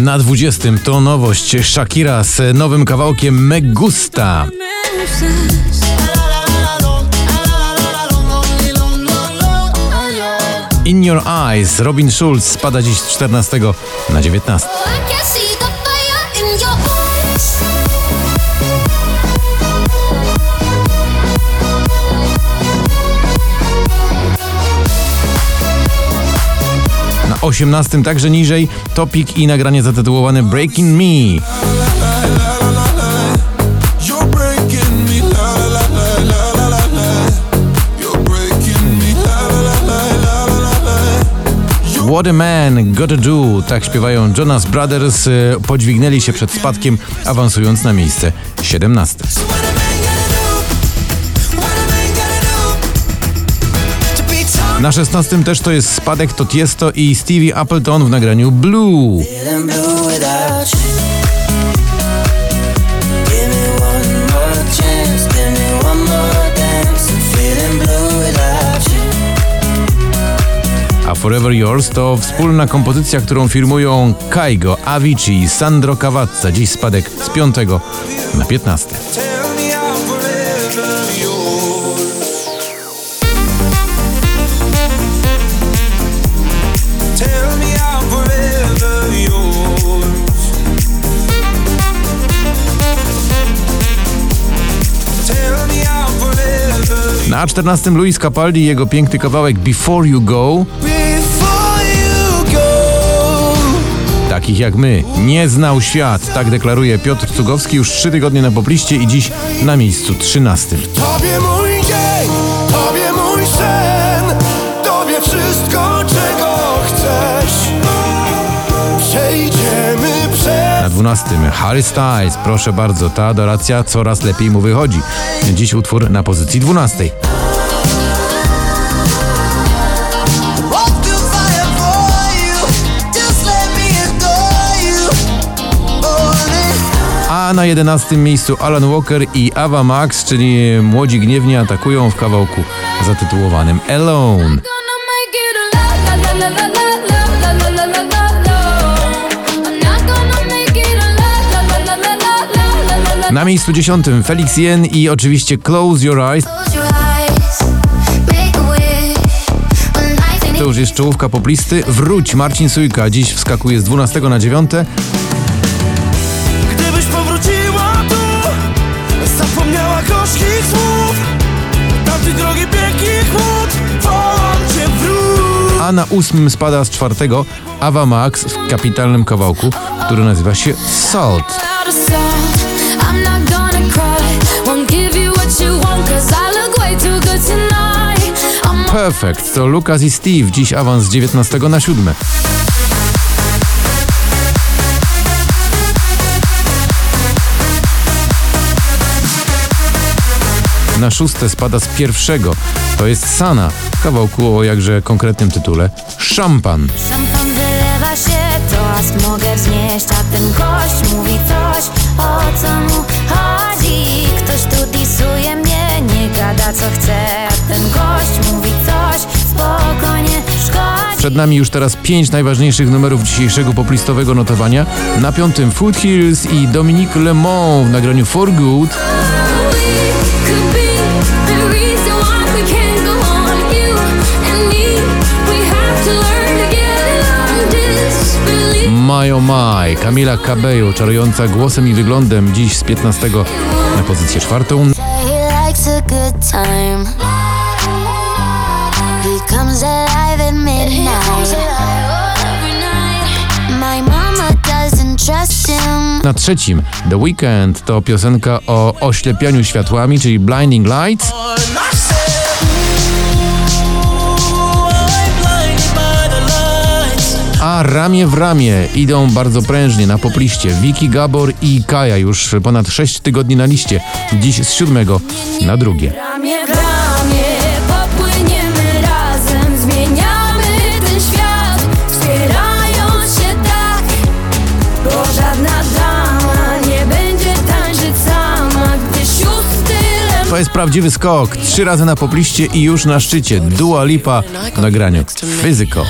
Na 20 to nowość Shakira z nowym kawałkiem Me Gusta. In Your Eyes Robin Schulz spada dziś z 14 na 19. 18 także niżej Topik i nagranie zatytułowane Breaking Me. What a man gotta do, tak śpiewają Jonas Brothers, podźwignęli się przed spadkiem, awansując na miejsce 17. Na 16 też to jest spadek Totiesto i Stevie Appleton w nagraniu Blue. A Forever Yours to wspólna kompozycja, którą firmują Kaigo, Avicii i Sandro Cavazza. Dziś spadek z 5 na 15. Na 14 Luis Capaldi i jego piękny kawałek Before You Go. Takich jak my nie znał świat, tak deklaruje Piotr Cugowski już trzy tygodnie na popliście i dziś na miejscu 13. 12 Harry Styles, proszę bardzo, ta adoracja coraz lepiej mu wychodzi. Dziś utwór na pozycji 12. Walk through fire for you, just let me adore you. Oh, A na 11 miejscu Alan Walker i Ava Max, czyli młodzi gniewnie atakują w kawałku zatytułowanym Alone. Na miejscu 10 Felix Jen i oczywiście Close Your Eyes. To już jest czołówka poplisty. Wróć Marcin Sujka, dziś wskakuje z 12 na 9. Gdybyś powróciła tu, zapomniała gorzkich słów, tamtej drogi pięknych łód, wołam cię wróć. A na 8 spada z 4 Ava Max w kapitalnym kawałku, który nazywa się Salt. Perfect to Lucas i Steve, dziś awans z 19 na 7. Na szóste spada z pierwszego. To jest Sana, kawałku o jakże konkretnym tytule Szampan. Szampan wylewa się toast mogę wznieść A ten gość mówi coś, o co mu chodzi Ktoś tu disuje mnie, nie gada co chce A ten gość mówi coś, spokojnie szkodzi Przed nami już teraz pięć najważniejszych numerów dzisiejszego poplistowego notowania. Na piątym Food Hills i Dominique Le w nagraniu For Good. My Oh My, Kamila Cabello, czarująca głosem i wyglądem, dziś z 15 na pozycję czwartą. Na trzecim The Weekend to piosenka o oślepianiu światłami, czyli Blinding Lights. Ramię w ramię idą bardzo prężnie na popliście Vicky Gabor i Kaja już ponad 6 tygodni na liście. Dziś z siódmego na drugie. Tak, To jest prawdziwy skok. Trzy razy na popliście i już na szczycie. Dua Lipa w nagraniu Physical.